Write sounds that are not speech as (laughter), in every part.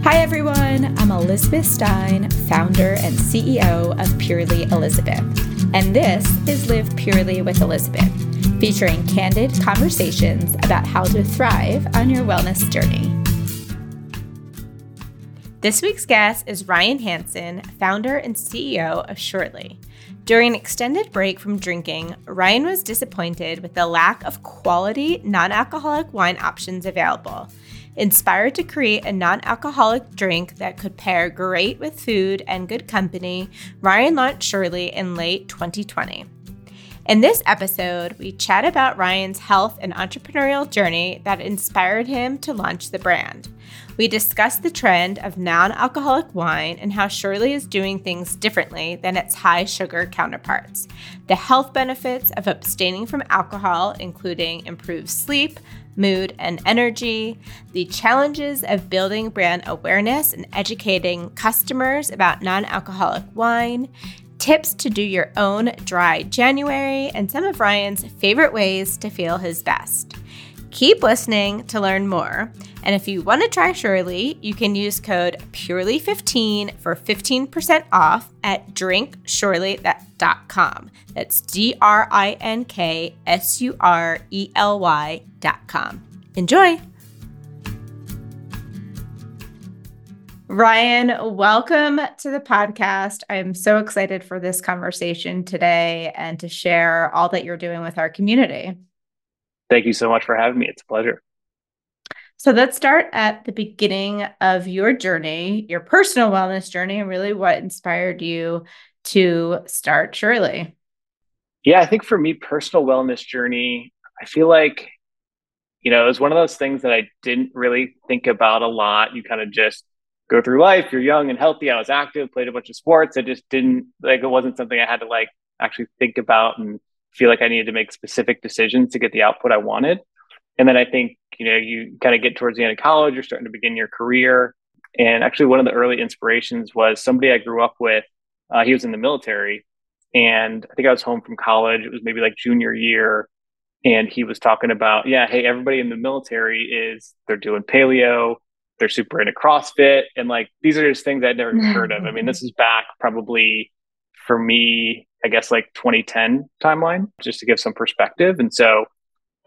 Hi, everyone. I'm Elizabeth Stein, founder and CEO of Purely Elizabeth. And this is Live Purely with Elizabeth, featuring candid conversations about how to thrive on your wellness journey. This week's guest is Ryan Hanson, founder and CEO of Surely. During an extended break from drinking, Ryan was disappointed with the lack of quality non alcoholic wine options available. Inspired to create a non alcoholic drink that could pair great with food and good company, Ryan launched Surely in late 2020. In this episode, we chat about Ryan's health and entrepreneurial journey that inspired him to launch the brand. We discuss the trend of non alcoholic wine and how Surely is doing things differently than its high sugar counterparts, the health benefits of abstaining from alcohol, including improved sleep, mood, and energy, the challenges of building brand awareness and educating customers about non alcoholic wine, tips to do your own dry January, and some of Ryan's favorite ways to feel his best. Keep listening to learn more. And if you want to try Surely, you can use code PURELY15 for 15% off at drinksurely.com. That's D R I N K S U R E L Y.com. Enjoy. Ryan, welcome to the podcast. I'm so excited for this conversation today and to share all that you're doing with our community. Thank you so much for having me. It's a pleasure. So let's start at the beginning of your journey, your personal wellness journey, and really what inspired you to start Surely. Yeah, I think for me, personal wellness journey, I feel like, you know, it was one of those things that I didn't really think about a lot. You kind of just go through life, you're young and healthy. I was active, played a bunch of sports. I just didn't like it wasn't something I had to like actually think about and feel like I needed to make specific decisions to get the output I wanted. And then I think, you know, you kind of get towards the end of college, you're starting to begin your career. And actually, one of the early inspirations was somebody I grew up with. Uh, he was in the military. And I think I was home from college. It was maybe like junior year. And he was talking about, yeah, hey, everybody in the military is, they're doing paleo, they're super into CrossFit. And like, these are just things I'd never heard of. I mean, this is back probably for me, I guess like 2010 timeline, just to give some perspective. And so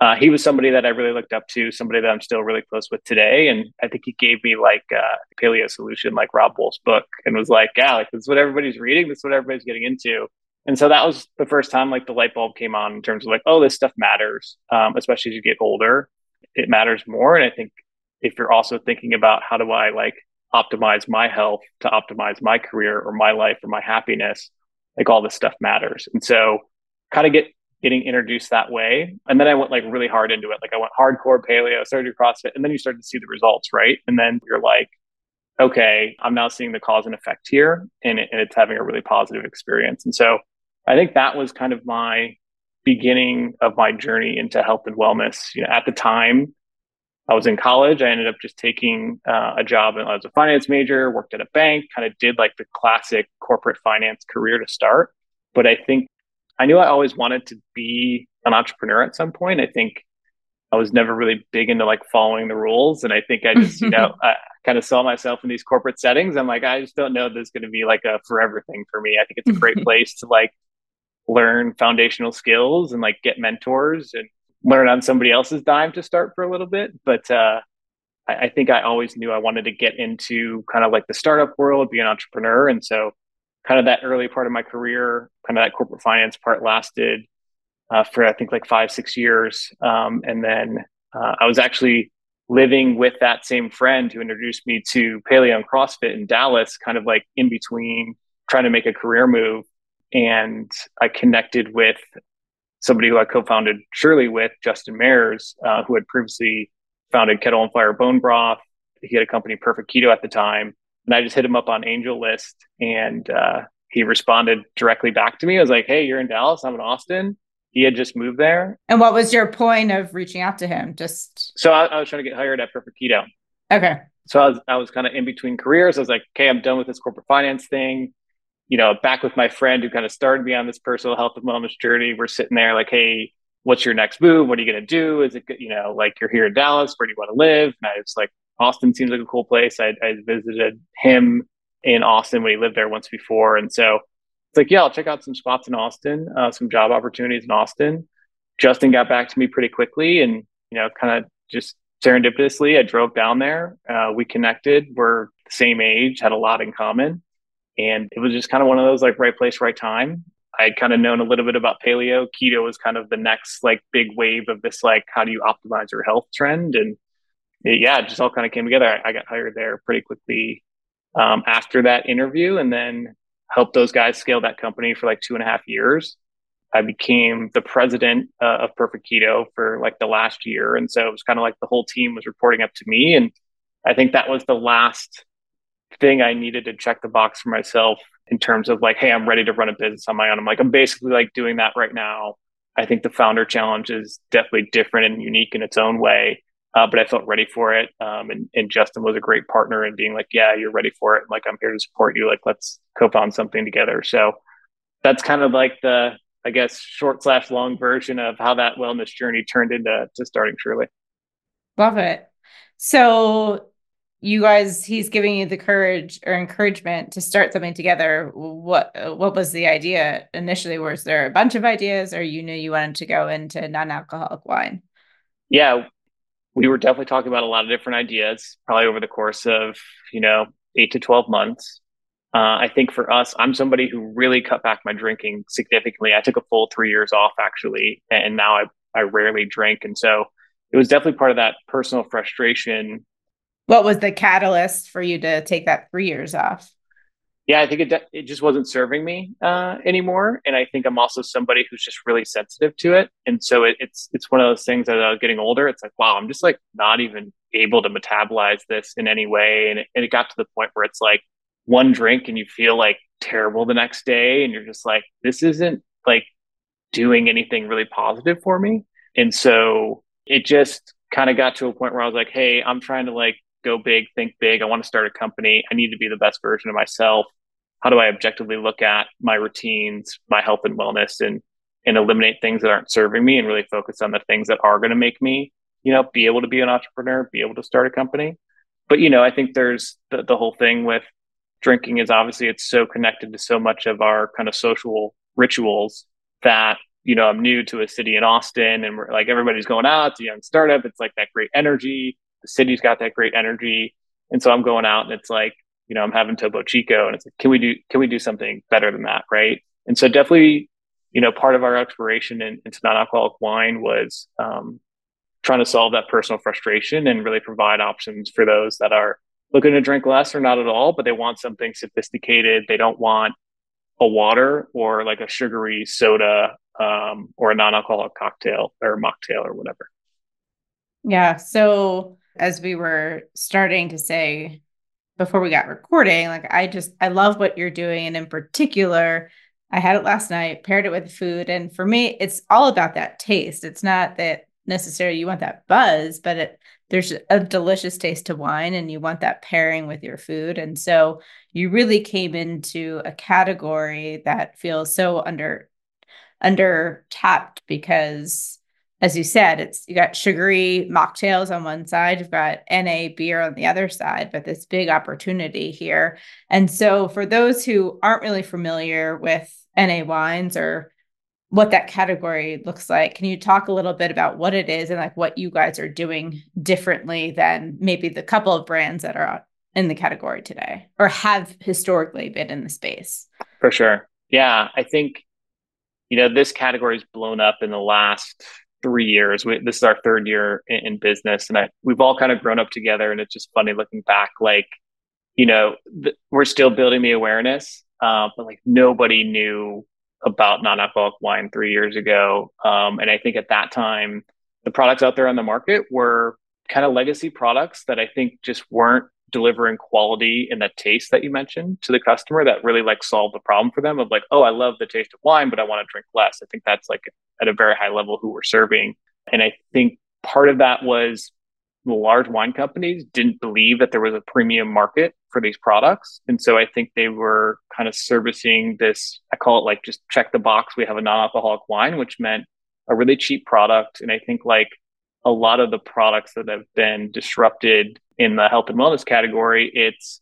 uh, he was somebody that I really looked up to, somebody that I'm still really close with today. And I think he gave me like a paleo solution, like Robb Wolf's book, and was like, yeah, like this is what everybody's reading, this is what everybody's getting into. And so that was the first time like the light bulb came on in terms of like, oh, this stuff matters, um, especially as you get older, it matters more. And I think if you're also thinking about how do I like optimize my health to optimize my career or my life or my happiness, like all this stuff matters. And so kind of get getting introduced that way. And then I went like really hard into it. Like I went hardcore paleo, started CrossFit, and then you started to see the results, right? And then you're like, okay, I'm now seeing the cause and effect here, and, it, and it's having a really positive experience. And so I think that was kind of my beginning of my journey into health and wellness. You know, at the time, I was in college. I ended up just taking uh, a job as a finance major, worked at a bank, kind of did like the classic corporate finance career to start. But I think I knew I always wanted to be an entrepreneur at some point. I think I was never really big into like following the rules. And I think I just, you know, (laughs) I kind of saw myself in these corporate settings. I'm like, I just don't know this is going to be like a forever thing for me. I think it's a great (laughs) place to like learn foundational skills and like get mentors and learn on somebody else's dime to start for a little bit. But uh, I, I think I always knew I wanted to get into kind of like the startup world, be an entrepreneur. And so kind of that early part of my career, kind of that corporate finance part lasted uh, for I think like five, six years. Um, and then uh, I was actually living with that same friend who introduced me to paleo and CrossFit in Dallas, kind of like in between trying to make a career move. And I connected with somebody who I co-founded Surely with, Justin Mares, uh, who had previously founded Kettle and Fire Bone Broth. He had a company, Perfect Keto, at the time and I just hit him up on AngelList, and uh, he responded directly back to me. I was like, "Hey, you're in Dallas. I'm in Austin." He had just moved there. And what was your point of reaching out to him? Just so I, I was trying to get hired at Perfect Keto. Okay. So I was I was kind of in between careers. I was like, "Okay, I'm done with this corporate finance thing." You know, back with my friend who kind of started me on this personal health and wellness journey. We're sitting there like, "Hey, what's your next move? What are you going to do? Is it, you know, like you're here in Dallas, where do you want to live? And I was like, Austin seems like a cool place. I, I visited him in Austin when he lived there once before. And so it's like, yeah, I'll check out some spots in Austin, uh, some job opportunities in Austin. Justin got back to me pretty quickly and, you know, kind of just serendipitously, I drove down there. Uh, we connected. We're the same age, had a lot in common. And it was just kind of one of those like right place, right time. I had kind of known a little bit about paleo. Keto was kind of the next like big wave of this like how do you optimize your health trend, and it, yeah, it just all kind of came together. I, I got hired there pretty quickly um, after that interview, and then helped those guys scale that company for like two and a half years. I became the president uh, of Perfect Keto for like the last year, and so it was kind of like the whole team was reporting up to me, and I think that was the last thing I needed to check the box for myself in terms of like, hey, I'm ready to run a business on my own. I'm like, I'm basically like doing that right now. I think the founder challenge is definitely different and unique in its own way. Uh, but I felt ready for it. Um, and, and Justin was a great partner in being like, yeah, you're ready for it. And like, I'm here to support you. Like, let's co-found something together. So that's kind of like the, I guess, short slash long version of how that wellness journey turned into to starting Surely. Love it. So you guys he's giving you the courage or encouragement to start something together what what was the idea initially was there a bunch of ideas or you knew you wanted to go into non-alcoholic wine yeah we were definitely talking about a lot of different ideas probably over the course of you know 8 to 12 months. Uh, i think for us i'm somebody who really cut back my drinking significantly. I took a full three years off actually and now i, I rarely drink. And so it was definitely part of that personal frustration. What was the catalyst for you to take that three years off? Yeah, I think it it just wasn't serving me uh, anymore, and I think I'm also somebody who's just really sensitive to it, and so it, it's it's one of those things that was getting older. It's like, wow, I'm just like not even able to metabolize this in any way, and it, and it got to the point where it's like one drink and you feel like terrible the next day, and you're just like, this isn't like doing anything really positive for me, and so it just kind of got to a point where I was like, hey, I'm trying to like go big, think big. I want to start a company. I need to be the best version of myself. How do I objectively look at my routines, my health and wellness, and and eliminate things that aren't serving me, and really focus on the things that are going to make me, you know, be able to be an entrepreneur, be able to start a company. But you know, I think there's the, the whole thing with drinking is obviously it's so connected to so much of our kind of social rituals that you know i'm new to a city in austin and we're like everybody's going out it's a young startup it's like that great energy the city's got that great energy. And so I'm going out and it's like, you know, I'm having Topo Chico and it's like, can we do, can we do something better than that? Right. And so definitely, you know, part of our exploration in, into non-alcoholic wine was um, trying to solve that personal frustration and really provide options for those that are looking to drink less or not at all, but they want something sophisticated. They don't want a water or like a sugary soda um, or a non-alcoholic cocktail or mocktail or whatever. Yeah. So as we were starting to say before we got recording, like I just I love what you're doing. And in particular, I had it last night, paired it with food. And for me, it's all about that taste. It's not that necessarily you want that buzz, but it there's a delicious taste to wine and you want that pairing with your food. And so you really came into a category that feels so under under tapped because as you said, it's you got sugary mocktails on one side, you've got NA beer on the other side, but this big opportunity here. And so, for those who aren't really familiar with NA wines or what that category looks like, can you talk a little bit about what it is and like what you guys are doing differently than maybe the couple of brands that are in the category today or have historically been in the space? For sure. Yeah. I think, you know, this category has blown up in the last three years. We, this is our third year in, in business, and I, we've all kind of grown up together. And it's just funny looking back, like you know, th- we're still building the awareness, uh, but like nobody knew about non-alcoholic wine three years ago. Um, and I think at that time, the products out there on the market were kind of legacy products that I think just weren't delivering quality and that taste that you mentioned to the customer that really like solved the problem for them of like, oh, I love the taste of wine, but I want to drink less. I think that's like at a very high level who we're serving. And I think part of that was the large wine companies didn't believe that there was a premium market for these products. And so I think they were kind of servicing this, I call it like just check the box. We have a non alcoholic wine, which meant a really cheap product. And I think like a lot of the products that have been disrupted in the health and wellness category, it's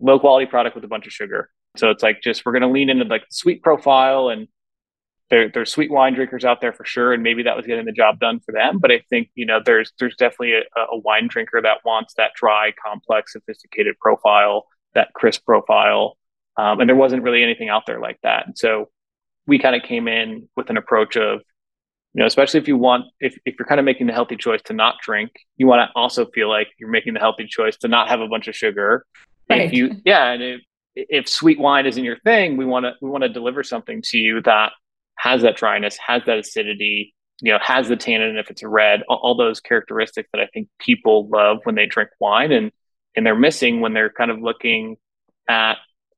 low quality product with a bunch of sugar. So it's like just we're going to lean into like the sweet profile and there, there's sweet wine drinkers out there for sure, and maybe that was getting the job done for them. But I think you know there's there's definitely a, a wine drinker that wants that dry, complex, sophisticated profile, that crisp profile, um, and there wasn't really anything out there like that. And so we kind of came in with an approach of you know especially if you want if, if you're kind of making the healthy choice to not drink you want to also feel like you're making the healthy choice to not have a bunch of sugar right. if you yeah and if, if sweet wine isn't your thing we want to we want to deliver something to you that has that dryness has that acidity you know has the tannin if it's a red all, all those characteristics that i think people love when they drink wine and and they're missing when they're kind of looking at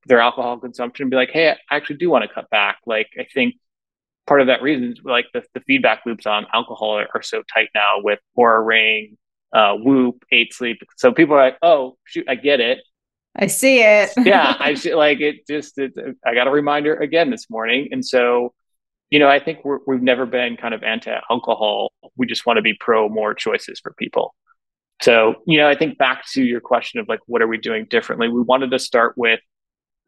their alcohol consumption and be like hey i actually do want to cut back like i think part of that reason is like the, the feedback loops on alcohol are, are so tight now with Oura Ring, uh, Whoop, Eight Sleep. So people are like, oh, shoot, I get it. I see it. (laughs) yeah, I (laughs) see, like it. Just it, I got a reminder again this morning, and so you know, I think we have never been kind of anti-alcohol. We just want to be pro more choices for people. So you know, I think back to your question of like, what are we doing differently? We wanted to start with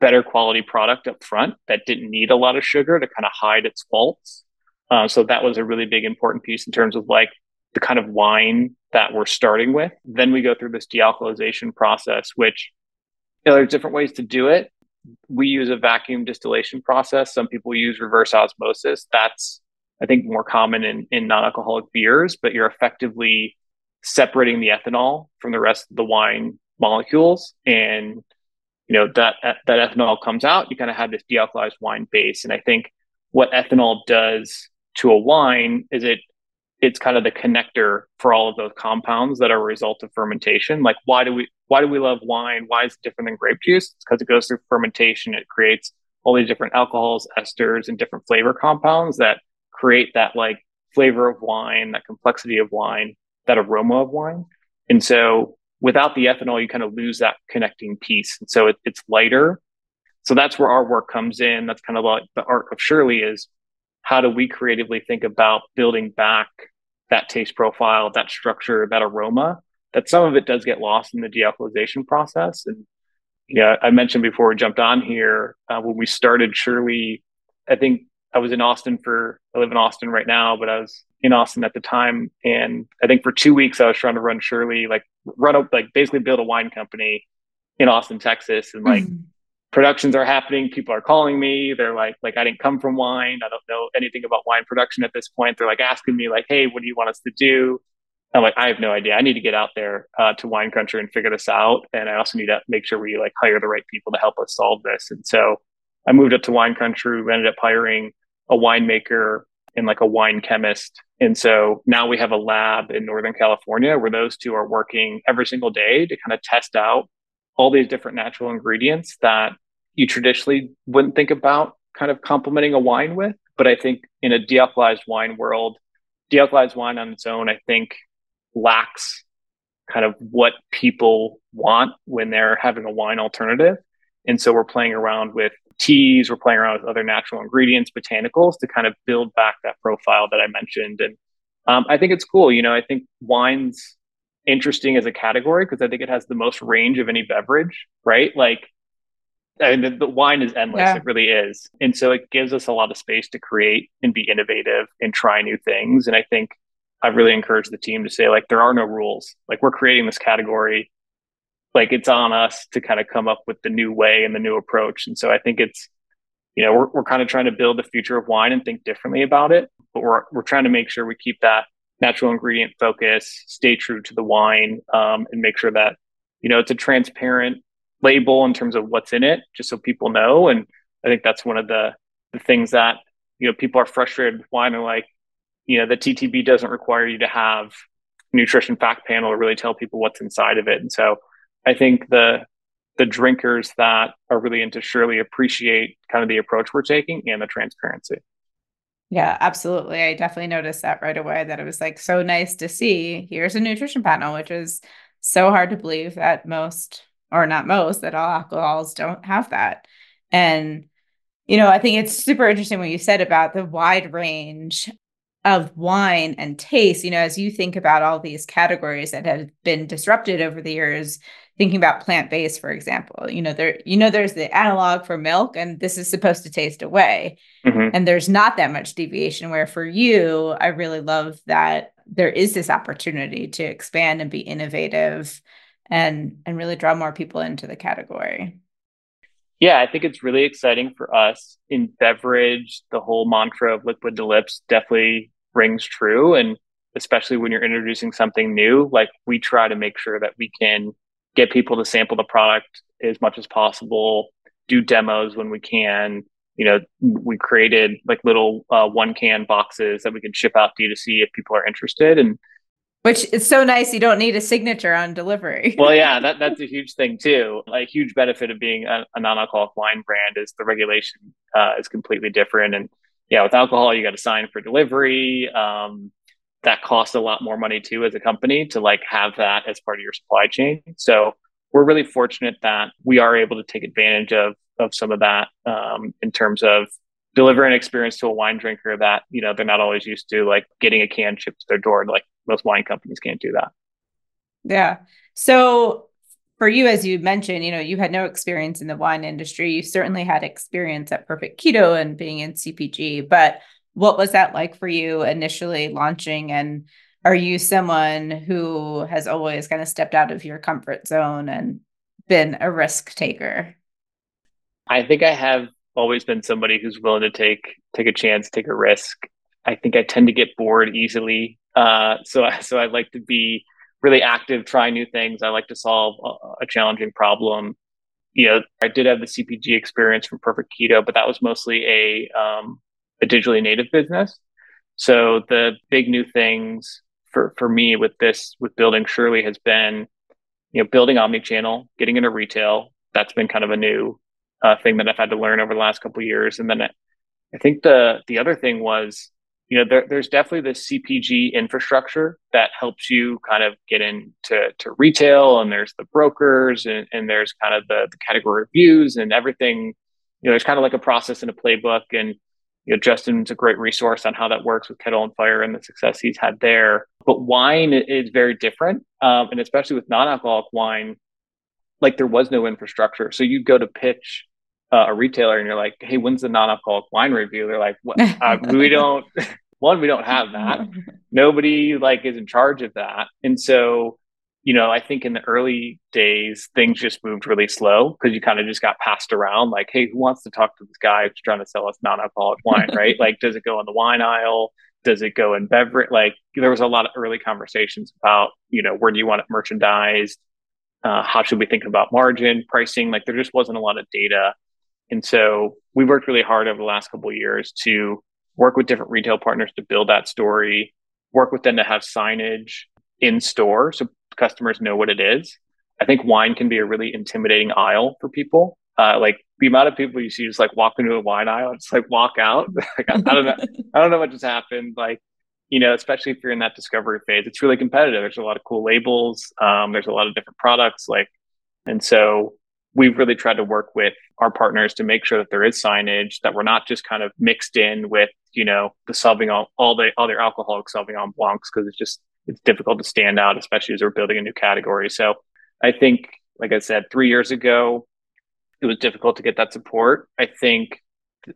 better quality product up front that didn't need a lot of sugar to kind of hide its faults. Uh, so that was a really big important piece in terms of like the kind of wine that we're starting with. Then we go through this dealcoholization process, which you know, there's different ways to do it. We use a vacuum distillation process. Some people use reverse osmosis. That's I think more common in, in non-alcoholic beers, but you're effectively separating the ethanol from the rest of the wine molecules and you know that that ethanol comes out you kind of have this dealcoholized wine base. And i think what ethanol does to a wine is it it's kind of the connector for all of those compounds that are a result of fermentation. Like why do we why do we love wine? Why is it different than grape juice? It's because it goes through fermentation. It creates all these different alcohols esters and different flavor compounds that create that like flavor of wine that complexity of wine that aroma of wine. And so without the ethanol, you kind of lose that connecting piece. And so it, it's lighter. So that's where our work comes in. That's kind of like the art of Surely is how do we creatively think about building back that taste profile, that structure, that aroma, that some of it does get lost in the dealcoholization process. And yeah, I mentioned before we jumped on here, uh, when we started Surely, I think I was in Austin for, I live in Austin right now, but I was in Austin at the time. And I think for two weeks, I was trying to run Surely, like run up, like basically build a wine company in Austin, Texas. And like mm-hmm. productions are happening. People are calling me. They're like, like, I didn't come from wine. I don't know anything about wine production at this point. They're like asking me like, Hey, what do you want us to do? I'm like, I have no idea. I need to get out there uh, to wine country and figure this out. And I also need to make sure we like hire the right people to help us solve this. And so I moved up to wine country. We ended up hiring a winemaker and like a wine chemist. And so now we have a lab in Northern California where those two are working every single day to kind of test out all these different natural ingredients that you traditionally wouldn't think about kind of complementing a wine with. But I think in a dealcoholized wine world, dealcoholized wine on its own, I think lacks kind of what people want when they're having a wine alternative. And so we're playing around with teas, we're playing around with other natural ingredients, botanicals to kind of build back that profile that I mentioned. And um, I think it's cool. You know, I think wine's interesting as a category because I think it has the most range of any beverage, right? Like, I mean, the, the wine is endless. Yeah. It really is. And so it gives us a lot of space to create and be innovative and try new things. And I think I've really encouraged the team to say, like, there are no rules. Like, we're creating this category like it's on us to kind of come up with the new way and the new approach. And so I think it's, you know, we're, we're kind of trying to build the future of wine and think differently about it, but we're, we're trying to make sure we keep that natural ingredient focus, stay true to the wine, um, and make sure that, you know, it's a transparent label in terms of what's in it, just so people know. And I think that's one of the, the things that, you know, people are frustrated with wine and like, you know, the TTB doesn't require you to have nutrition fact panel to really tell people what's inside of it. And so I think the the drinkers that are really into Surely appreciate kind of the approach we're taking and the transparency. Yeah, absolutely. I definitely noticed that right away that it was like so nice to see. Here's a nutrition panel, which is so hard to believe that most, or not most, that all alcohols don't have that. And, you know, I think it's super interesting what you said about the wide range of wine and taste, you know, as you think about all these categories that have been disrupted over the years, thinking about plant-based, for example, you know, there, you know, there's the analog for milk and this is supposed to taste away. Mm-hmm. And there's not that much deviation. Where for you, I really love that there is this opportunity to expand and be innovative and and really draw more people into the category. Yeah, I think it's really exciting for us in beverage. The whole mantra of liquid to lips definitely rings true. And especially when you're introducing something new, like we try to make sure that we can get people to sample the product as much as possible, do demos when we can. You know, we created like little uh, one can boxes that we can ship out D2C if people are interested. And which is so nice. You don't need a signature on delivery. well, yeah, (laughs) that, that's a huge thing too. A huge benefit of being a, a non-alcoholic wine brand is the regulation uh, is completely different. And yeah, with alcohol, you got to sign for delivery. Um, that costs a lot more money too as a company to like have that as part of your supply chain. So we're really fortunate that we are able to take advantage of of some of that um, in terms of deliver an experience to a wine drinker that you know they're not always used to like getting a can shipped to their door like most wine companies can't do that. Yeah. So for you as you mentioned you know you had no experience in the wine industry. You certainly had experience at perfect keto and being in cpg but what was that like for you initially launching and are you someone who has always kind of stepped out of your comfort zone and been a risk taker i think i have always been somebody who's willing to take take a chance, take a risk. I think I tend to get bored easily, uh, so so I like to be really active, try new things. I like to solve a, a challenging problem. You know, I did have the CPG experience from Perfect Keto, but that was mostly a um, a digitally native business. So the big new things for for me with this with building Surely has been, you know, building omni-channel, getting into retail. That's been kind of a new uh, thing that I've had to learn over the last couple years. And then I, I think the the other thing was, you know, there, there's definitely this CPG infrastructure that helps you kind of get into to retail, and there's the brokers, and, and there's kind of the, the category reviews and everything. You know, there's kind of like a process and a playbook, and you know, Justin's a great resource on how that works with Kettle and Fire and the success he's had there. But wine is very different, um, and especially with non-alcoholic wine, like there was no infrastructure. So you'd go to pitch uh, a retailer and you're like, hey, when's the non-alcoholic wine review? They're like, what? Uh, (laughs) we don't. (laughs) one, we don't have that. Nobody like is in charge of that, and so you know, I think in the early days things just moved really slow because you kind of just got passed around. Like, hey, who wants to talk to this guy who's trying to sell us non-alcoholic wine? (laughs) right? Like, does it go in the wine aisle? Does it go in beverage? Like, there was a lot of early conversations about, you know, where do you want it merchandised? Uh, how should we think about margin pricing? Like, there just wasn't a lot of data and so we worked really hard over the last couple of years to work with different retail partners to build that story, work with them to have signage in store so customers know what it is. I think wine can be a really intimidating aisle for people. Uh, like the amount of people you see just like walk into a wine aisle and just like walk out. (laughs) like, I, I, don't know. (laughs) I don't know what just happened. Like, you know, especially if you're in that discovery phase, it's really competitive. There's a lot of cool labels. Um, there's a lot of different products. Like, and so we've really tried to work with our partners to make sure that there is signage that we're not just kind of mixed in with you know the Sauvignon all the other alcoholic Sauvignon Blancs because it's just it's difficult to stand out especially as we're building a new category so I think like I said three years ago it was difficult to get that support I think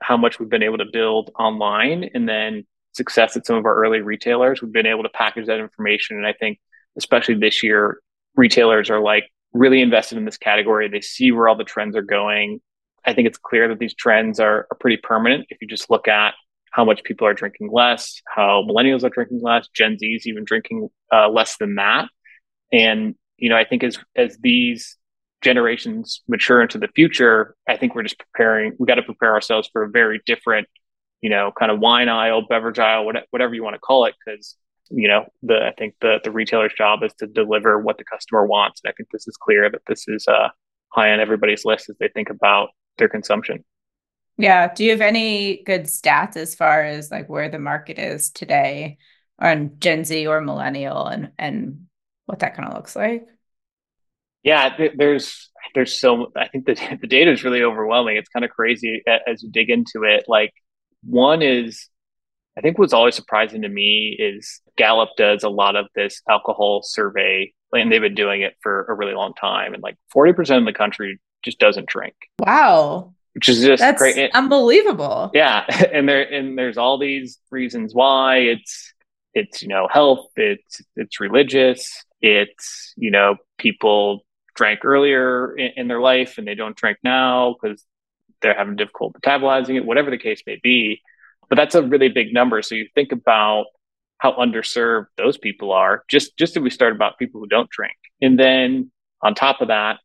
how much we've been able to build online and then success at some of our early retailers we've been able to package that information and I think especially this year retailers are like really invested in this category. They see where all the trends are going. I think it's clear that these trends are, are pretty permanent. If you just look at how much people are drinking less, how millennials are drinking less, Gen Z is even drinking uh, less than that. And you know, I think as as these generations mature into the future, I think we're just preparing. We got to prepare ourselves for a very different, you know, kind of wine aisle, beverage aisle, whatever you want to call it, because you know the i think the the retailer's job is to deliver what the customer wants and i think this is clear that this is uh, high on everybody's list as they think about their consumption yeah do you have any good stats as far as like where the market is today on gen z or millennial and and what that kind of looks like yeah there's there's so i think the, (laughs) the data is really overwhelming it's kind of crazy as you dig into it like one is I think what's always surprising to me is Gallup does a lot of this alcohol survey, and they've been doing it for a really long time. And like 40% of the country just doesn't drink. Wow. Which is just That's great. unbelievable. Yeah. (laughs) And there and there's all these reasons why it's it's, you know, health, it's it's religious, it's, you know, people drank earlier in, in their life and they don't drink now because they're having difficult metabolizing it, whatever the case may be. But that's a really big number. So you think about how underserved those people are. Just just if we start about people who don't drink, and then on top of that,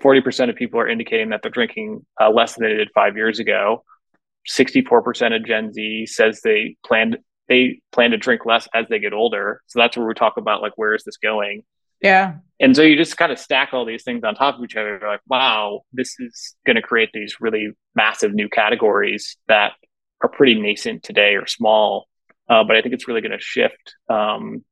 forty percent of people are indicating that they're drinking uh, less than they did five years ago. Sixty-four percent of Gen Z says they plan they plan to drink less as they get older. So that's where we talk about like where is this going? Yeah. And so you just kind of stack all these things on top of each other. You're like, wow, this is going to create these really massive new categories that are pretty nascent today or small. Uh, but I think it's really going to shift, um,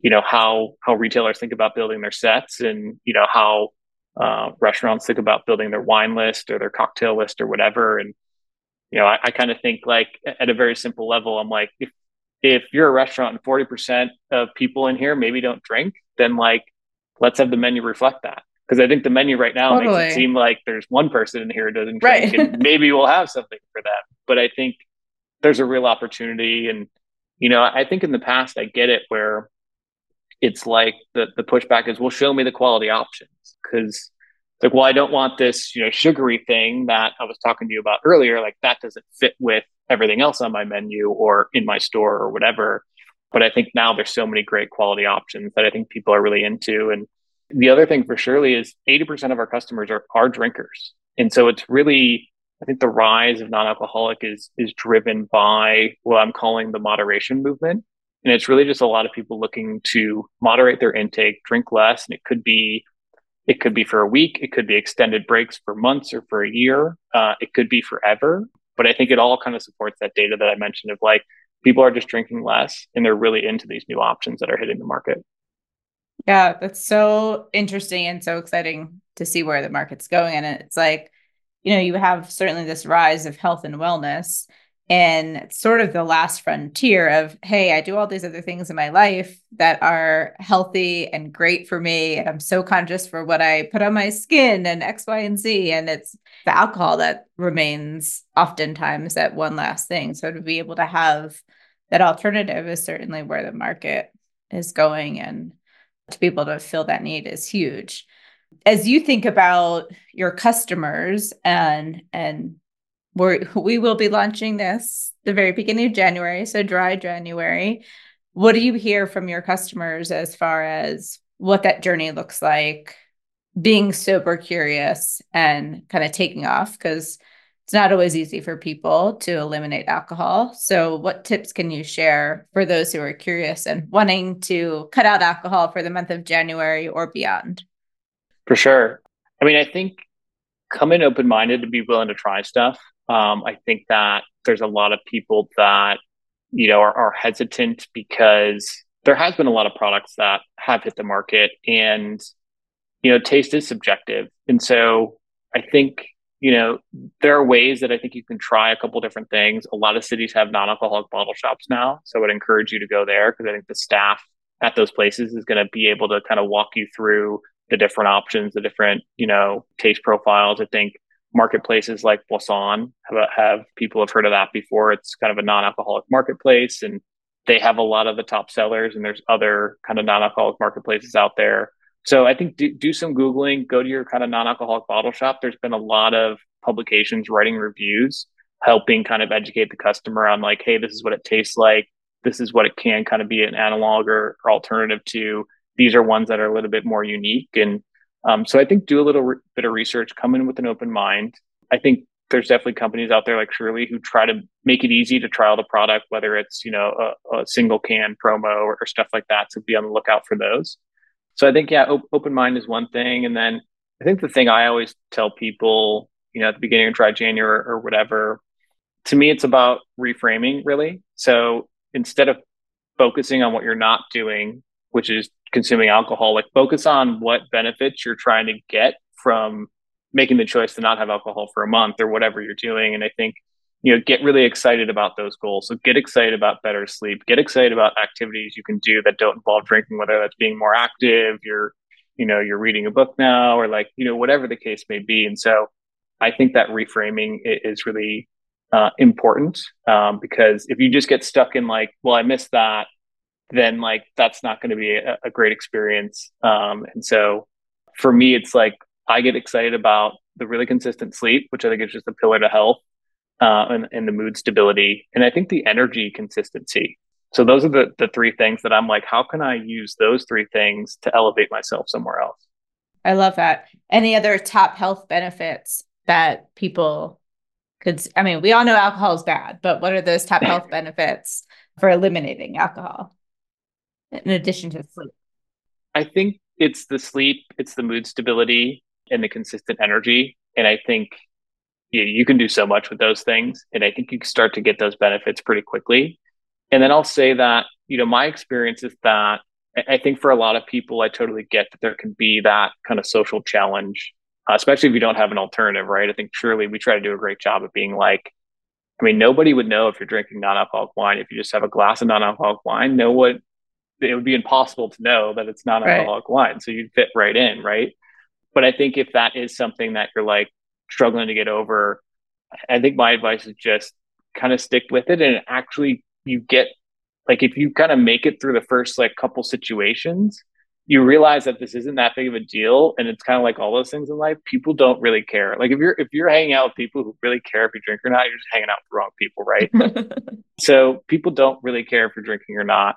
you know, how how retailers think about building their sets, and you know how uh, restaurants think about building their wine list or their cocktail list or whatever. And you know, I, I kind of think like at a very simple level, I'm like, if if you're a restaurant and 40% of people in here maybe don't drink, then like let's have the menu reflect that. Because I think the menu right now totally. makes it seem like there's one person in here who doesn't drink, right. and (laughs) maybe we'll have something for them. But I think there's a real opportunity, and you know, I think in the past I get it where it's like the the pushback is, well, show me the quality options because like, well, I don't want this, you know, sugary thing that I was talking to you about earlier. Like that doesn't fit with everything else on my menu or in my store or whatever. But I think now there's so many great quality options that I think people are really into. And the other thing for Surely is 80% of our customers are, are drinkers. And so it's really, I think the rise of non-alcoholic is is driven by what I'm calling the moderation movement. And it's really just a lot of people looking to moderate their intake, drink less. And it could be it could be for a week, it could be extended breaks for months or for a year, uh, it could be forever. But I think it all kind of supports that data that I mentioned of like people are just drinking less and they're really into these new options that are hitting the market. Yeah, that's so interesting and so exciting to see where the market's going. And it's like, you know, you have certainly this rise of health and wellness and it's sort of the last frontier of hey i do all these other things in my life that are healthy and great for me and i'm so conscious for what i put on my skin and x y and z. And it's the alcohol that remains oftentimes that one last thing. So to be able to have that alternative is certainly where the market is going and to be able to fill that need is huge. As you think about your customers and and we're, we will be launching this the very beginning of January, so dry January. What do you hear from your customers as far as what that journey looks like, being super curious and kind of taking off? Because it's not always easy for people to eliminate alcohol. So, what tips can you share for those who are curious and wanting to cut out alcohol for the month of January or beyond? For sure. I mean, I think come in open minded to be willing to try stuff. Um, I think that there's a lot of people that you know are, are hesitant because there has been a lot of products that have hit the market, and you know, taste is subjective, and so I think you know there are ways that I think you can try a couple different things. A lot of cities have non-alcoholic bottle shops now, so I would encourage you to go there because I think the staff at those places is going to be able to kind of walk you through the different options, the different you know taste profiles. I think marketplaces like Boisson have, have people have heard of that before. It's kind of a non-alcoholic marketplace, and they have a lot of the top sellers. And there's other kind of non-alcoholic marketplaces out there. So I think do, do some googling. Go to your kind of non-alcoholic bottle shop. There's been a lot of publications writing reviews, helping kind of educate the customer on like, hey, this is what it tastes like. This is what it can kind of be an analog or, or alternative to. These are ones that are a little bit more unique and um, so I think do a little re- bit of research, come in with an open mind. I think there's definitely companies out there like Surely who try to make it easy to trial the product, whether it's you know a, a single can promo or, or, stuff like that. So be on the lookout for those. So I think yeah, op- open mind is one thing, and then I think the thing I always tell people, you know, at the beginning of dry January or, or whatever, to me it's about reframing really. So instead of focusing on what you're not doing, which is consuming alcohol like focus on what benefits you're trying to get from making the choice to not have alcohol for a month or whatever you're doing and i think you know, get really excited about those goals. So get excited about better sleep, get excited about activities you can do that don't involve drinking, whether that's being more active, you're, you know, you're reading a book now, or like, you know, whatever the case may be. And so I think that reframing is really uh, important um, because if you just get stuck in like, well, I missed that, then like that's not going to be a, a, great experience. Um, and so for me, it's like I get excited about the really consistent sleep, which I think is just a pillar to health, uh, and, and the mood stability, and I think the energy consistency. So those are the the three things that I'm like, how can I use those three things to elevate myself somewhere else? I love that. Any other top health benefits that people could? I mean, we all know alcohol is bad, but what are those top (laughs) health benefits for eliminating alcohol in addition to sleep? I think it's the sleep, it's the mood stability, and the consistent energy. And I think you, you can do so much with those things. And I think you can start to get those benefits pretty quickly. And then I'll say that, you know, my experience is that I think for a lot of people, I totally get that there can be that kind of social challenge, uh, especially if you don't have an alternative, right? I think surely we try to do a great job of being like, I mean, nobody would know if you're drinking non-alcoholic wine. If you just have a glass of non-alcoholic wine, no one, it would be impossible to know that it's non-alcoholic right. wine. So you'd fit right in, right? But I think if that is something that you're like struggling to get over, I think my advice is just kind of stick with it and actually you get like if you kind of make it through the first like couple situations, you realize that this isn't that big of a deal and it's kind of like all those things in life people don't really care like if you're if you're hanging out with people who really care if you drink or not you're just hanging out with the wrong people right (laughs) so people don't really care if you're drinking or not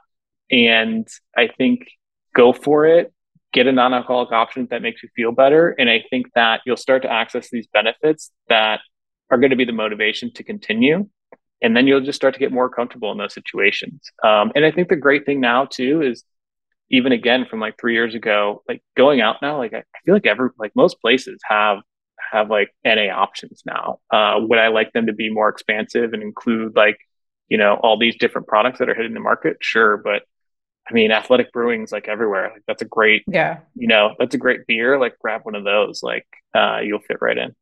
and i think go for it get a non-alcoholic option that makes you feel better. And i think that you'll start to access these benefits that are going to be the motivation to continue. And then you'll just start to get more comfortable in those situations. Um, and i think the great thing now too is even again from like three years ago like going out now like i, I feel like every like most places have have like na options now. Uh, would i like them to be more expansive and include like you know all these different products that are hitting the market? Sure but I mean, athletic brewing's like everywhere. Like that's a great, yeah, you know, that's a great beer. Like grab one of those. Like uh, you'll fit right in.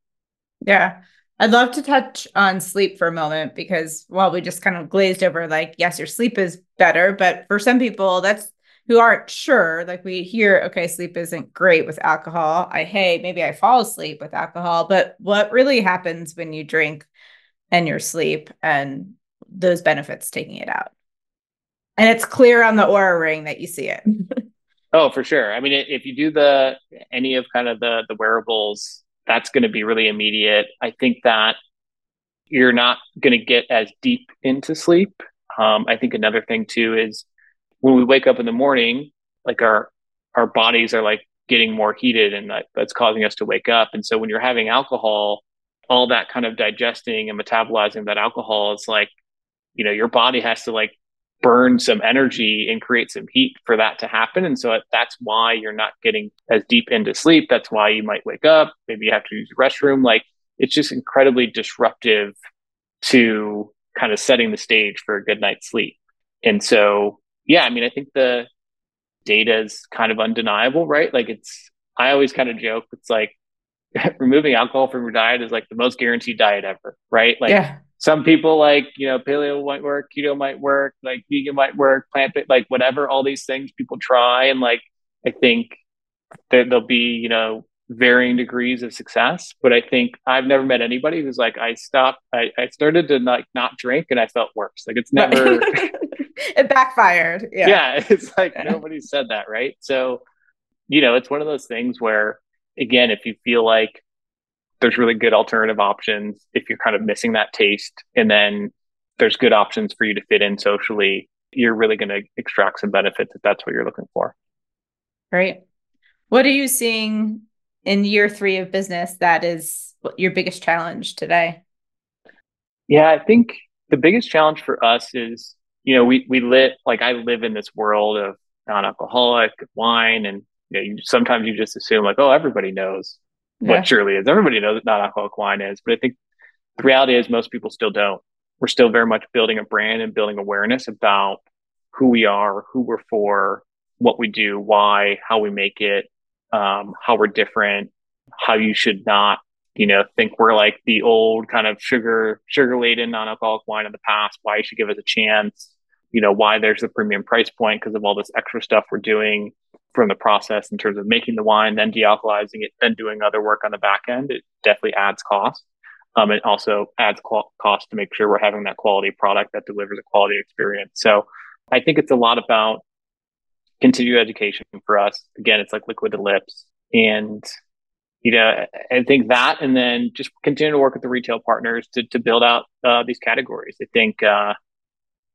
Yeah. I'd love to touch on sleep for a moment because while we just kind of glazed over, like, yes, your sleep is better, but for some people, that's who aren't sure. Like we hear, okay, sleep isn't great with alcohol. I hey, maybe I fall asleep with alcohol, but what really happens when you drink and your sleep and those benefits taking it out? And it's clear on the Oura ring that you see it. (laughs) oh, for sure. I mean, if you do the any of kind of the the wearables, that's going to be really immediate. I think that you're not going to get as deep into sleep. Um, I think another thing too is when we wake up in the morning, like our our bodies are like getting more heated, and that, that's causing us to wake up. And so when you're having alcohol, all that kind of digesting and metabolizing that alcohol is like, you know, your body has to like burn some energy and create some heat for that to happen. And so that's why you're not getting as deep into sleep. That's why you might wake up. Maybe you have to use the restroom. Like it's just incredibly disruptive to kind of setting the stage for a good night's sleep. And so, yeah, I mean, I think the data is kind of undeniable, right? Like it's, I always kind of joke, it's like (laughs) removing alcohol from your diet is like the most guaranteed diet ever, right? Like yeah some people like you know paleo might work keto might work like vegan might work plant like whatever all these things people try and like i think that there'll be you know varying degrees of success but i think i've never met anybody who's like i stopped i, I started to like not drink and i felt worse. Like it's never (laughs) it backfired. Yeah. Yeah (laughs) it's like yeah. nobody said that right? So you know it's one of those things where again if you feel like there's really good alternative options if you're kind of missing that taste. And then there's good options for you to fit in socially. You're really going to extract some benefits if that's what you're looking for. Great. What are you seeing in year three of business that is your biggest challenge today? Yeah, I think the biggest challenge for us is, you know, we we lit like I live in this world of non-alcoholic wine, and you know, you, sometimes you just assume like, oh, everybody knows yeah. what Surely is. Everybody knows what non-alcoholic wine is, but I think the reality is most people still don't. We're still very much building a brand and building awareness about who we are, who we're for, what we do, why, how we make it, um, how we're different, how you should not you know, think we're like the old kind of sugar, sugar laden non-alcoholic wine of the past, why you should give us a chance, you know, why there's a premium price point because of all this extra stuff we're doing from the process in terms of making the wine, then dealcoholizing it, then doing other work on the back end. It definitely adds cost. Um, it also adds qual- cost to make sure we're having that quality product that delivers a quality experience. So I think it's a lot about continued education for us. Again, it's like liquid to lips. And, you know, I think that, and then just continue to work with the retail partners to, to build out uh, these categories. I think uh,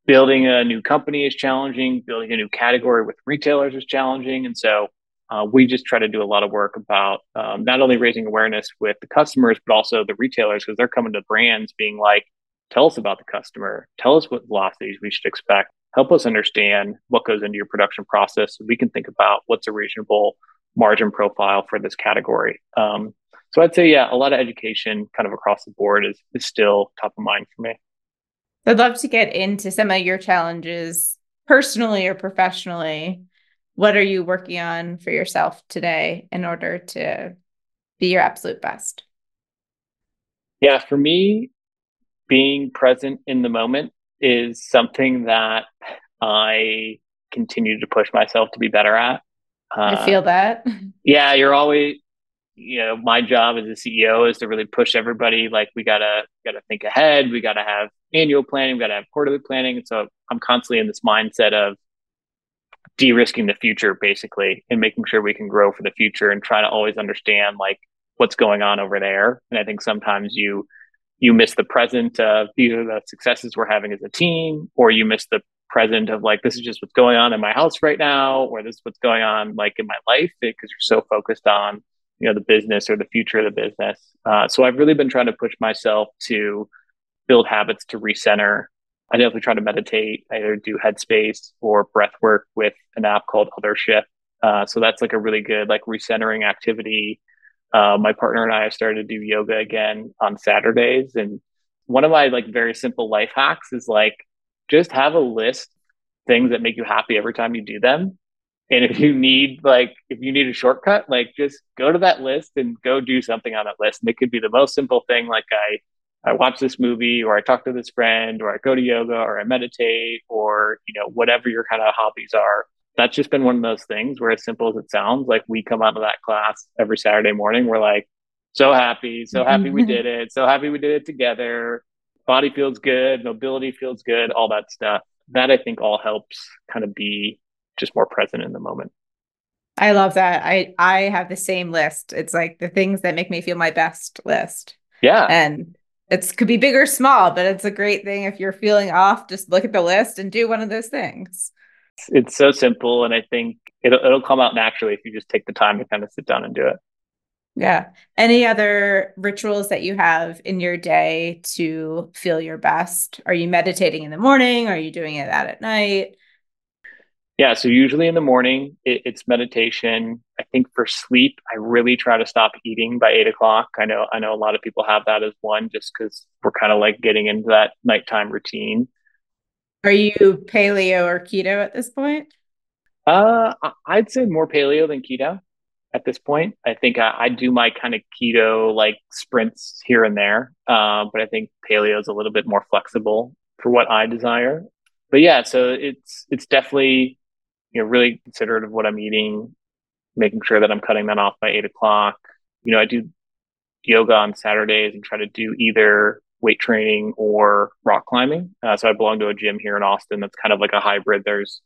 building a new company is challenging, building a new category with retailers is challenging. And so uh, we just try to do a lot of work about um, not only raising awareness with the customers, but also the retailers because they're coming to brands being like, tell us about the customer, tell us what velocities we should expect, help us understand what goes into your production process so we can think about what's a reasonable margin profile for this category. Um, so I'd say, yeah, a lot of education kind of across the board is, is still top of mind for me. I'd love to get into some of your challenges personally or professionally. What are you working on for yourself today in order to be your absolute best? Yeah, for me, being present in the moment is something that I continue to push myself to be better at. Uh, I feel that. Yeah, you're always, you know, my job as a CEO is to really push everybody. Like we gotta gotta think ahead. We gotta have annual planning. We gotta have quarterly planning. so I'm constantly in this mindset of de-risking the future, basically, and making sure we can grow for the future and try to always understand like what's going on over there. And I think sometimes you you miss the present of either the successes we're having as a team or you miss the present of like this is just what's going on in my house right now or this is what's going on like in my life because you're so focused on you know the business or the future of the business. Uh, so i've really been trying to push myself to build habits to recenter. I definitely try to meditate. I either do headspace or breath work with an app called othership. Uh, so that's like a really good like recentering activity. Uh, my partner and I have started to do yoga again on Saturdays. And one of my like very simple life hacks is like just have a list things that make you happy every time you do them. And if you need like if you need a shortcut, like just go to that list and go do something on that list. And it could be the most simple thing like I I watch this movie or I talk to this friend or I go to yoga or I meditate or you know whatever your kind of hobbies are that's just been one of those things where as simple as it sounds, like we come out of that class every Saturday morning, we're like, so happy, so mm-hmm. happy we did (laughs) it, so happy we did it together. Body feels good, mobility feels good, all that stuff. That I think all helps kind of be just more present in the moment. I love that. I I have the same list. It's like the things that make me feel my best list. Yeah. And it could be big or small, but it's a great thing if you're feeling off, just look at the list and do one of those things it's so simple, and I think it'll it'll come out naturally if you just take the time to kind of sit down and do it. Yeah. Any other rituals that you have in your day to feel your best? Are you meditating in the morning? Are you doing it out at night? Yeah. So usually in the morning, it, it's meditation. I think for sleep, I really try to stop eating by eight o'clock. I know I know a lot of people have that as one, just because we're kind of like getting into that nighttime routine. Are you paleo or keto at this point? Uh, I'd say more paleo than keto at this point. I think I, I do my kind of keto like sprints here and there, uh, but I think paleo is a little bit more flexible for what I desire. But yeah, so it's it's definitely you know really considerate of what I'm eating, making sure that I'm cutting that off by eight o'clock. You know, I do yoga on Saturdays and try to do either weight training or rock climbing. Uh, so I belong to a gym here in Austin that's kind of like a hybrid. There's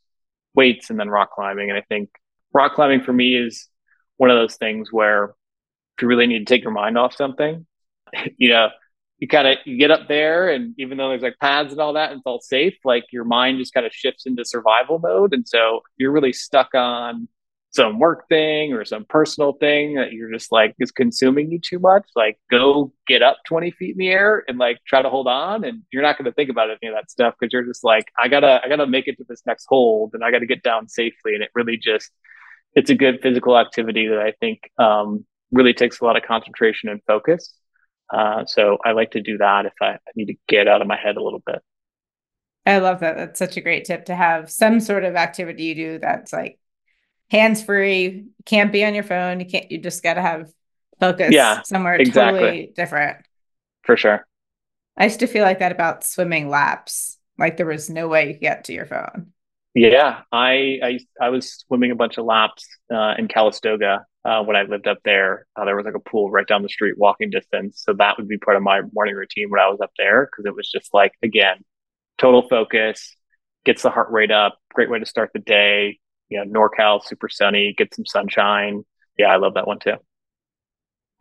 weights and then rock climbing. And I think rock climbing for me is one of those things where if you really need to take your mind off something, (laughs) you know, you kind of get up there and even though there's like pads and all that and it's all safe, like your mind just kind of shifts into survival mode. And so you're really stuck on some work thing or some personal thing that you're just like is consuming you too much, like go get up 20 feet in the air and like try to hold on. And you're not going to think about any of that stuff because you're just like, I gotta, I gotta make it to this next hold and I gotta get down safely. And it really just, it's a good physical activity that I think um, really takes a lot of concentration and focus. Uh, so I like to do that if I need to get out of my head a little bit. I love that. That's such a great tip to have some sort of activity you do that's like hands free. Can't be on your phone. You can't. You just got to have focus yeah, somewhere exactly. totally different. For sure. I used to feel like that about swimming laps. Like there was no way you could get to your phone. Yeah, I I, I was swimming a bunch of laps uh, in Calistoga uh, when I lived up there. Uh, there was like a pool right down the street, walking distance. So that would be part of my morning routine when I was up there because it was just like again, total focus, gets the heart rate up. Great way to start the day. You know, NorCal, super sunny, get some sunshine. Yeah, I love that one too.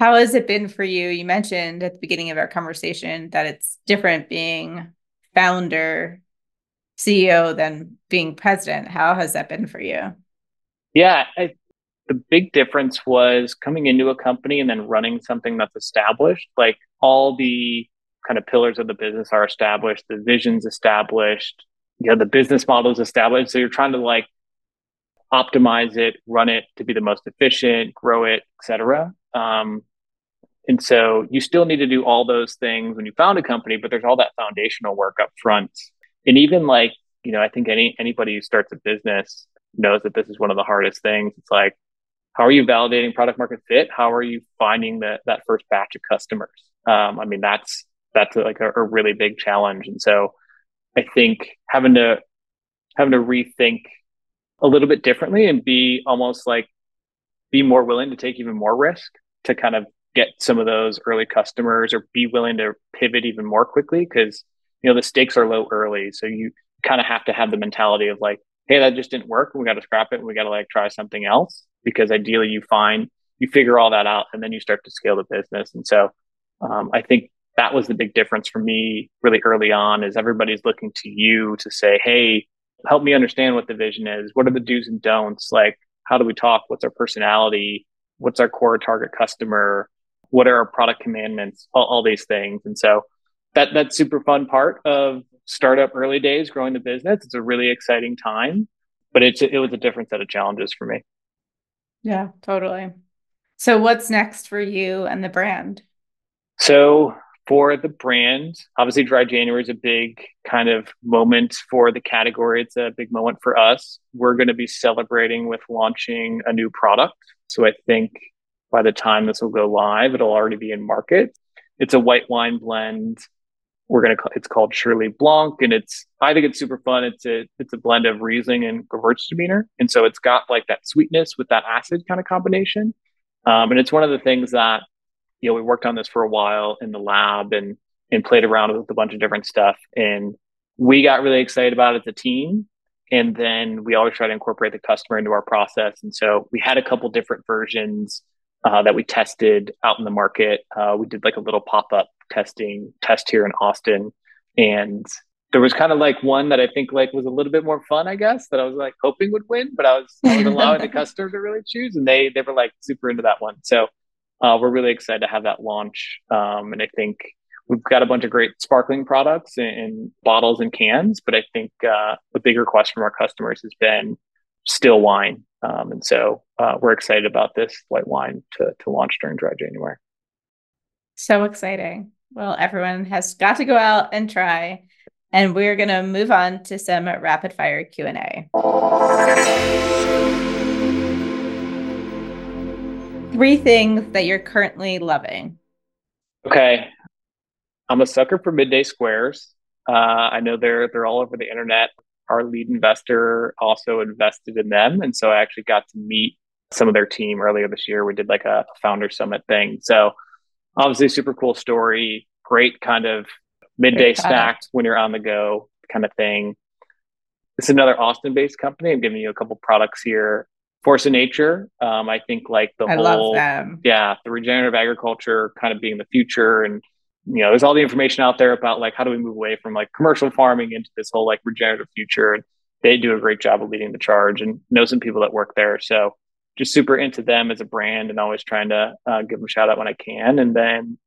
How has it been for you? You mentioned at the beginning of our conversation that it's different being founder CEO than being president. How has that been for you? Yeah, I, the big difference was coming into a company and then running something that's established. Like all the kind of pillars of the business are established, the vision's established, you know, the business model is established. So you're trying to like optimize it, run it to be the most efficient, grow it, etc. Um, and so you still need to do all those things when you found a company, but there's all that foundational work up front and even like you know i think any anybody who starts a business knows that this is one of the hardest things it's like how are you validating product market fit? How are you finding that that first batch of customers? Um, i mean that's that's like a, a really big challenge. And so i think having to having to rethink a little bit differently and be almost like be more willing to take even more risk to kind of get some of those early customers or be willing to pivot even more quickly because you know the stakes are low early. So you kind of have to have the mentality of like hey that just didn't work. We got to scrap it. And we got to like try something else because ideally you find you figure all that out and then you start to scale the business. And so um, i think that was the big difference for me really early on is everybody's looking to you to say hey help me understand what the vision is. What are the do's and don'ts? Like how do we talk? What's our personality? What's our core target customer? What are our product commandments? All, all these things. And so that that's super fun part of startup early days growing the business it's a really exciting time but it's it was a different set of challenges for me yeah. Totally. So what's next for you and the brand? So for the brand obviously dry january is a big kind of moment for the category. It's a big moment for us. We're going to be celebrating with launching a new product. So i think by the time this will go live it'll already be in market. It's a white wine blend we're gonna call, it's called Surely Blanc, and it's I think it's super fun. It's a it's a blend of Riesling and Gewurztraminer, and so it's got like that sweetness with that acid kind of combination. Um, and it's one of the things that you know we worked on this for a while in the lab and and played around with a bunch of different stuff, and we got really excited about it as a team. And then we always try to incorporate the customer into our process, and so we had a couple different versions uh, that we tested out in the market. Uh, we did like a little pop up testing test here in Austin, and there was kind of like one that I think like was a little bit more fun, I guess, that I was like hoping would win, but I was, I was allowing the (laughs) customer to really choose, and they they were like super into that one. So uh, we're really excited to have that launch, um, and I think we've got a bunch of great sparkling products in, in bottles and cans, but I think uh, the bigger question from our customers has been still wine um, and so uh, we're excited about this white wine to, to launch during dry January. So exciting. Well, everyone has got to go out and try. And we're going to move on to some rapid fire Q&A. Three things that you're currently loving. Okay. I'm a sucker for Mid-Day Squares. Uh, I know they're they're all over the internet our lead investor also invested in them. And so I actually got to meet some of their team earlier this year. We did like a founder summit thing. So obviously super cool story, great kind of midday snacks when you're on the go kind of thing. It's another Austin based company. I'm giving you a couple products here. Force of Nature. Um, I think like the I whole, yeah, the regenerative agriculture kind of being the future and you know, there's all the information out there about like how do we move away from like commercial farming into this whole like regenerative future. And they do a great job of leading the charge and know some people that work there. So just super into them as a brand and always trying to uh, give them a shout out when I can. And then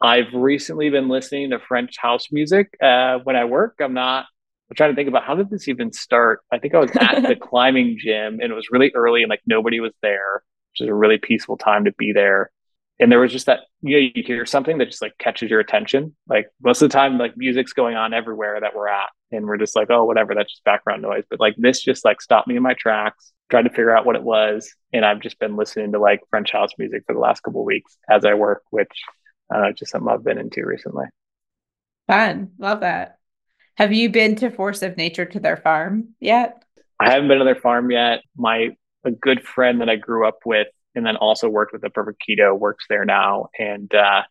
I've recently been listening to French house music uh, when I work. I'm not. I'm trying to think about how did this even start. I think I was at the (laughs) climbing gym and it was really early and like nobody was there, which is a really peaceful time to be there and there was just that you know you hear something that just like catches your attention like most of the time like music's going on everywhere that we're at and we're just like oh whatever that's just background noise but like this just like stopped me in my tracks tried to figure out what it was. And I've just been listening to like French house music for the last couple of weeks as I work, which uh, just something I've been into recently. Fun. Love that. Have you been to Force of Nature to their farm yet? I haven't been to their farm yet. My a good friend that I grew up with and then also worked with the Perfect Keto works there now. And uh,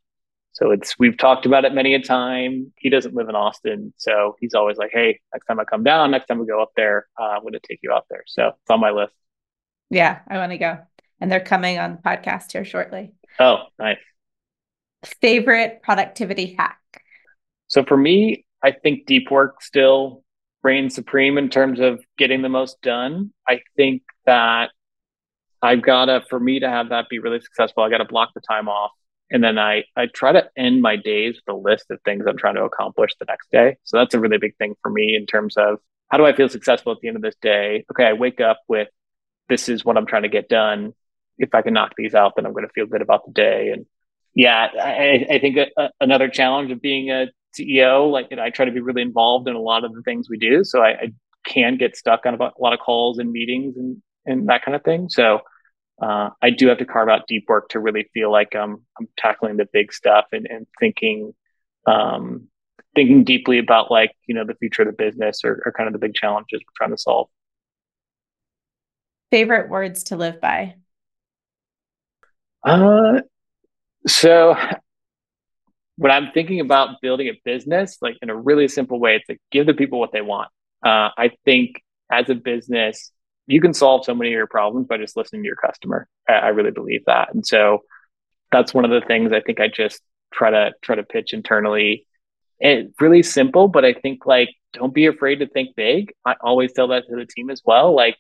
so it's we've talked about it many a time. He doesn't live in Austin, so he's always like, "Hey, next time I come down, next time we go up there, uh, I'm going to take you out there." So it's on my list. Yeah, I want to go, and they're coming on the podcast here shortly. Oh, nice. Favorite productivity hack. So for me, I think deep work still reigns supreme in terms of getting the most done. I think that I've got to, for me to have that be really successful, I got to block the time off and then I I try to end my days with a list of things I'm trying to accomplish the next day. So that's a really big thing for me in terms of how do I feel successful at the end of this day? Okay, I wake up with this is what I'm trying to get done. If I can knock these out, then I'm going to feel good about the day. And yeah, I, I think a, a, another challenge of being a CEO, like you know, I try to be really involved in a lot of the things we do, so I, I can get stuck on a, lot of calls and meetings and and that kind of thing. So uh, I do have to carve out deep work to really feel like I'm I'm tackling the big stuff and, and thinking um, thinking deeply about like you know the future of the business or, or kind of the big challenges we're trying to solve. Favorite words to live by? Uh, so when I'm thinking about building a business, like in a really simple way, it's like give the people what they want. Uh, I think as a business, you can solve so many of your problems by just listening to your customer. I, I really believe that. And so that's one of the things I think I just try to try to pitch internally. It's really simple, but I think like don't be afraid to think big. I always tell that to the team as well. Like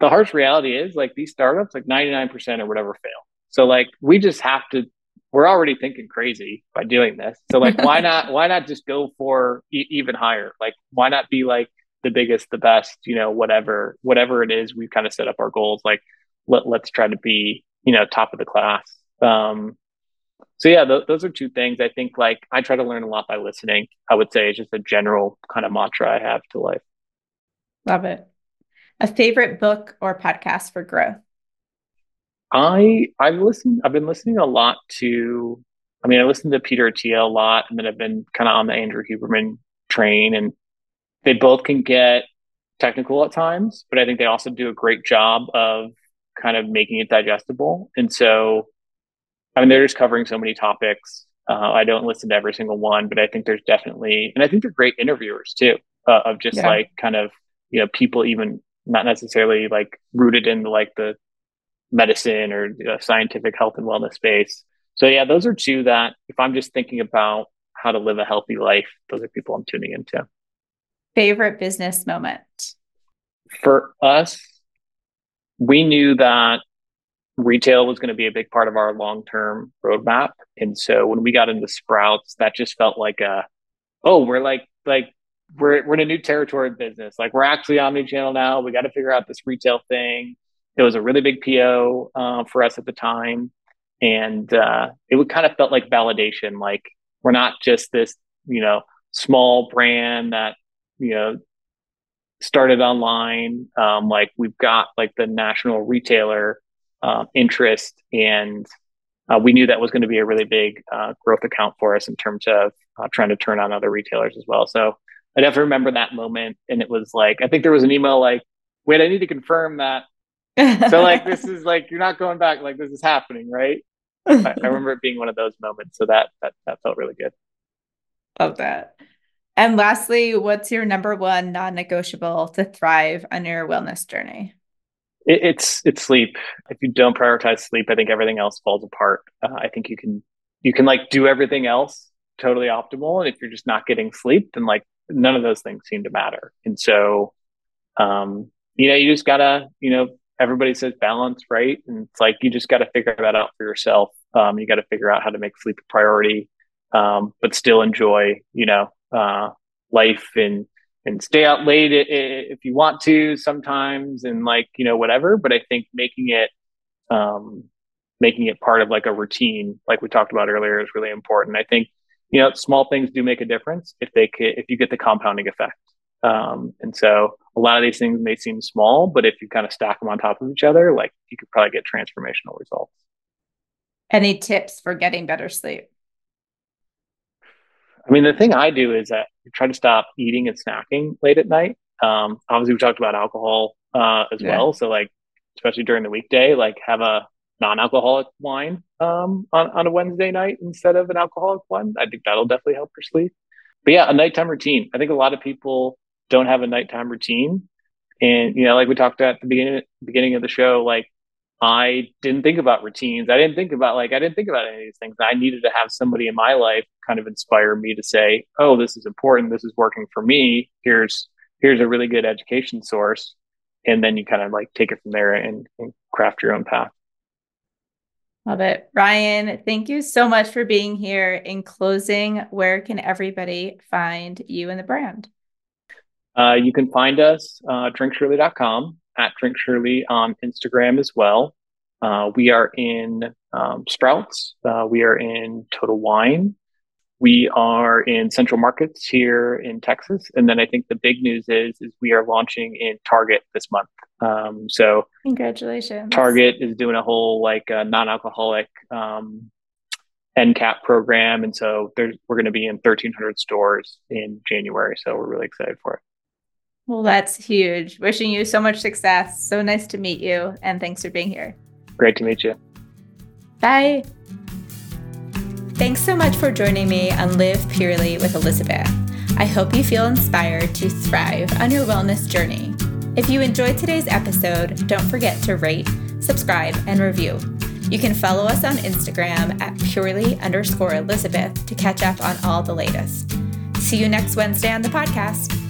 the harsh reality is like these startups, like 99% or whatever fail. So like we just have to we're already thinking crazy by doing this. So like why (laughs) not why not just go for e- even higher? Like why not be like the biggest, the best, you know, whatever, whatever it is, we've kind of set up our goals. Like, let, let's try to be, you know, top of the class. Um, so yeah, th- those are two things. I think like I try to learn a lot by listening. I would say it's just a general kind of mantra I have to life. Love it. A favorite book or podcast for growth? I I've listened. I've been listening a lot to. I mean, I listened to Peter Attia a lot, and then I've been kind of on the Andrew Huberman train, and they both can get technical at times, but I think they also do a great job of kind of making it digestible. And so, I mean, they're just covering so many topics. Uh, I don't listen to every single one, but I think there's definitely, and I think they're great interviewers too, uh, of just yeah. like kind of, you know, people even not necessarily like rooted in like the medicine or uh, scientific health and wellness space. So yeah, those are two that if I'm just thinking about how to live a healthy life, those are people I'm tuning into favorite business moment? For us, we knew that retail was going to be a big part of our long term roadmap. And so when we got into Sprouts, that just felt like a, oh, we're like, like, we're, we're in a new territory of business. Like we're actually omni channel now. We got to figure out this retail thing. It was a really big PO uh, for us at the time. And uh, it would kind of felt like validation. Like we're not just this, you know, small brand that you know started online um, like we've got like the national retailer uh, interest and uh, we knew that was going to be a really big uh, growth account for us in terms of uh, trying to turn on other retailers as well. So i definitely remember that moment and it was like i think there was an email like wait i need to confirm that. (laughs) So like this is like you're not going back like this is happening right? I, I (laughs) remember it being one of those moments. So that that, that felt really good. Love that and lastly, what's your number one non-negotiable to thrive on your wellness journey? It, it's it's sleep. If you don't prioritize sleep, I think everything else falls apart. Uh, I think you can you can like do everything else totally optimal, and if you're just not getting sleep, then like none of those things seem to matter. And so, um, you know, you just gotta you know everybody says balance, right? And it's like you just got to figure that out for yourself. Um, you got to figure out how to make sleep a priority, um, but still enjoy, you know, uh, life and and stay out late if you want to sometimes and like you know whatever but i think making it um making it part of like a routine like we talked about earlier is really important i think you know small things do make a difference if they if you get the compounding effect um and so a lot of these things may seem small, but if you kind of stack them on top of each other, like you could probably get transformational results. Any tips for getting better sleep? I mean, the thing I do is that I try to stop eating and snacking late at night. Um, obviously, we talked about alcohol uh, as yeah. well. So, like, especially during the weekday, like have a non-alcoholic wine um, on on a Wednesday night instead of an alcoholic one. I think that'll definitely help your sleep. But yeah, a nighttime routine. I think a lot of people don't have a nighttime routine, and you know, like we talked at the beginning beginning of the show, like I didn't think about routines. I didn't think about like I didn't think about any of these things. I needed to have somebody in my life kind of inspire me to say, "Oh, this is important. This is working for me. Here's here's a really good education source." And then you kind of like take it from there and, and craft your own path. Love it. Ryan, thank you so much for being here. In closing, where can everybody find you and the brand? Uh, you can find us uh, drinksurely.com at Drink Surely on Instagram as well. Uh, we are in um, Sprouts. Uh, we are in Total Wine. We are in Central Markets here in Texas, and then I think the big news is is we are launching in Target this month. Um, so congratulations! Target is doing a whole like uh, non-alcoholic um, end cap program, and so there's we're going to be in 1,300 stores in January. So we're really excited for it. Well, that's huge. Wishing you so much success. So nice to meet you. And thanks for being here. Great to meet you. Bye. Thanks so much for joining me on Live Purely with Elizabeth. I hope you feel inspired to thrive on your wellness journey. If you enjoyed today's episode, don't forget to rate, subscribe, and review. You can follow us on Instagram at purely underscore Elizabeth to catch up on all the latest. See you next Wednesday on the podcast.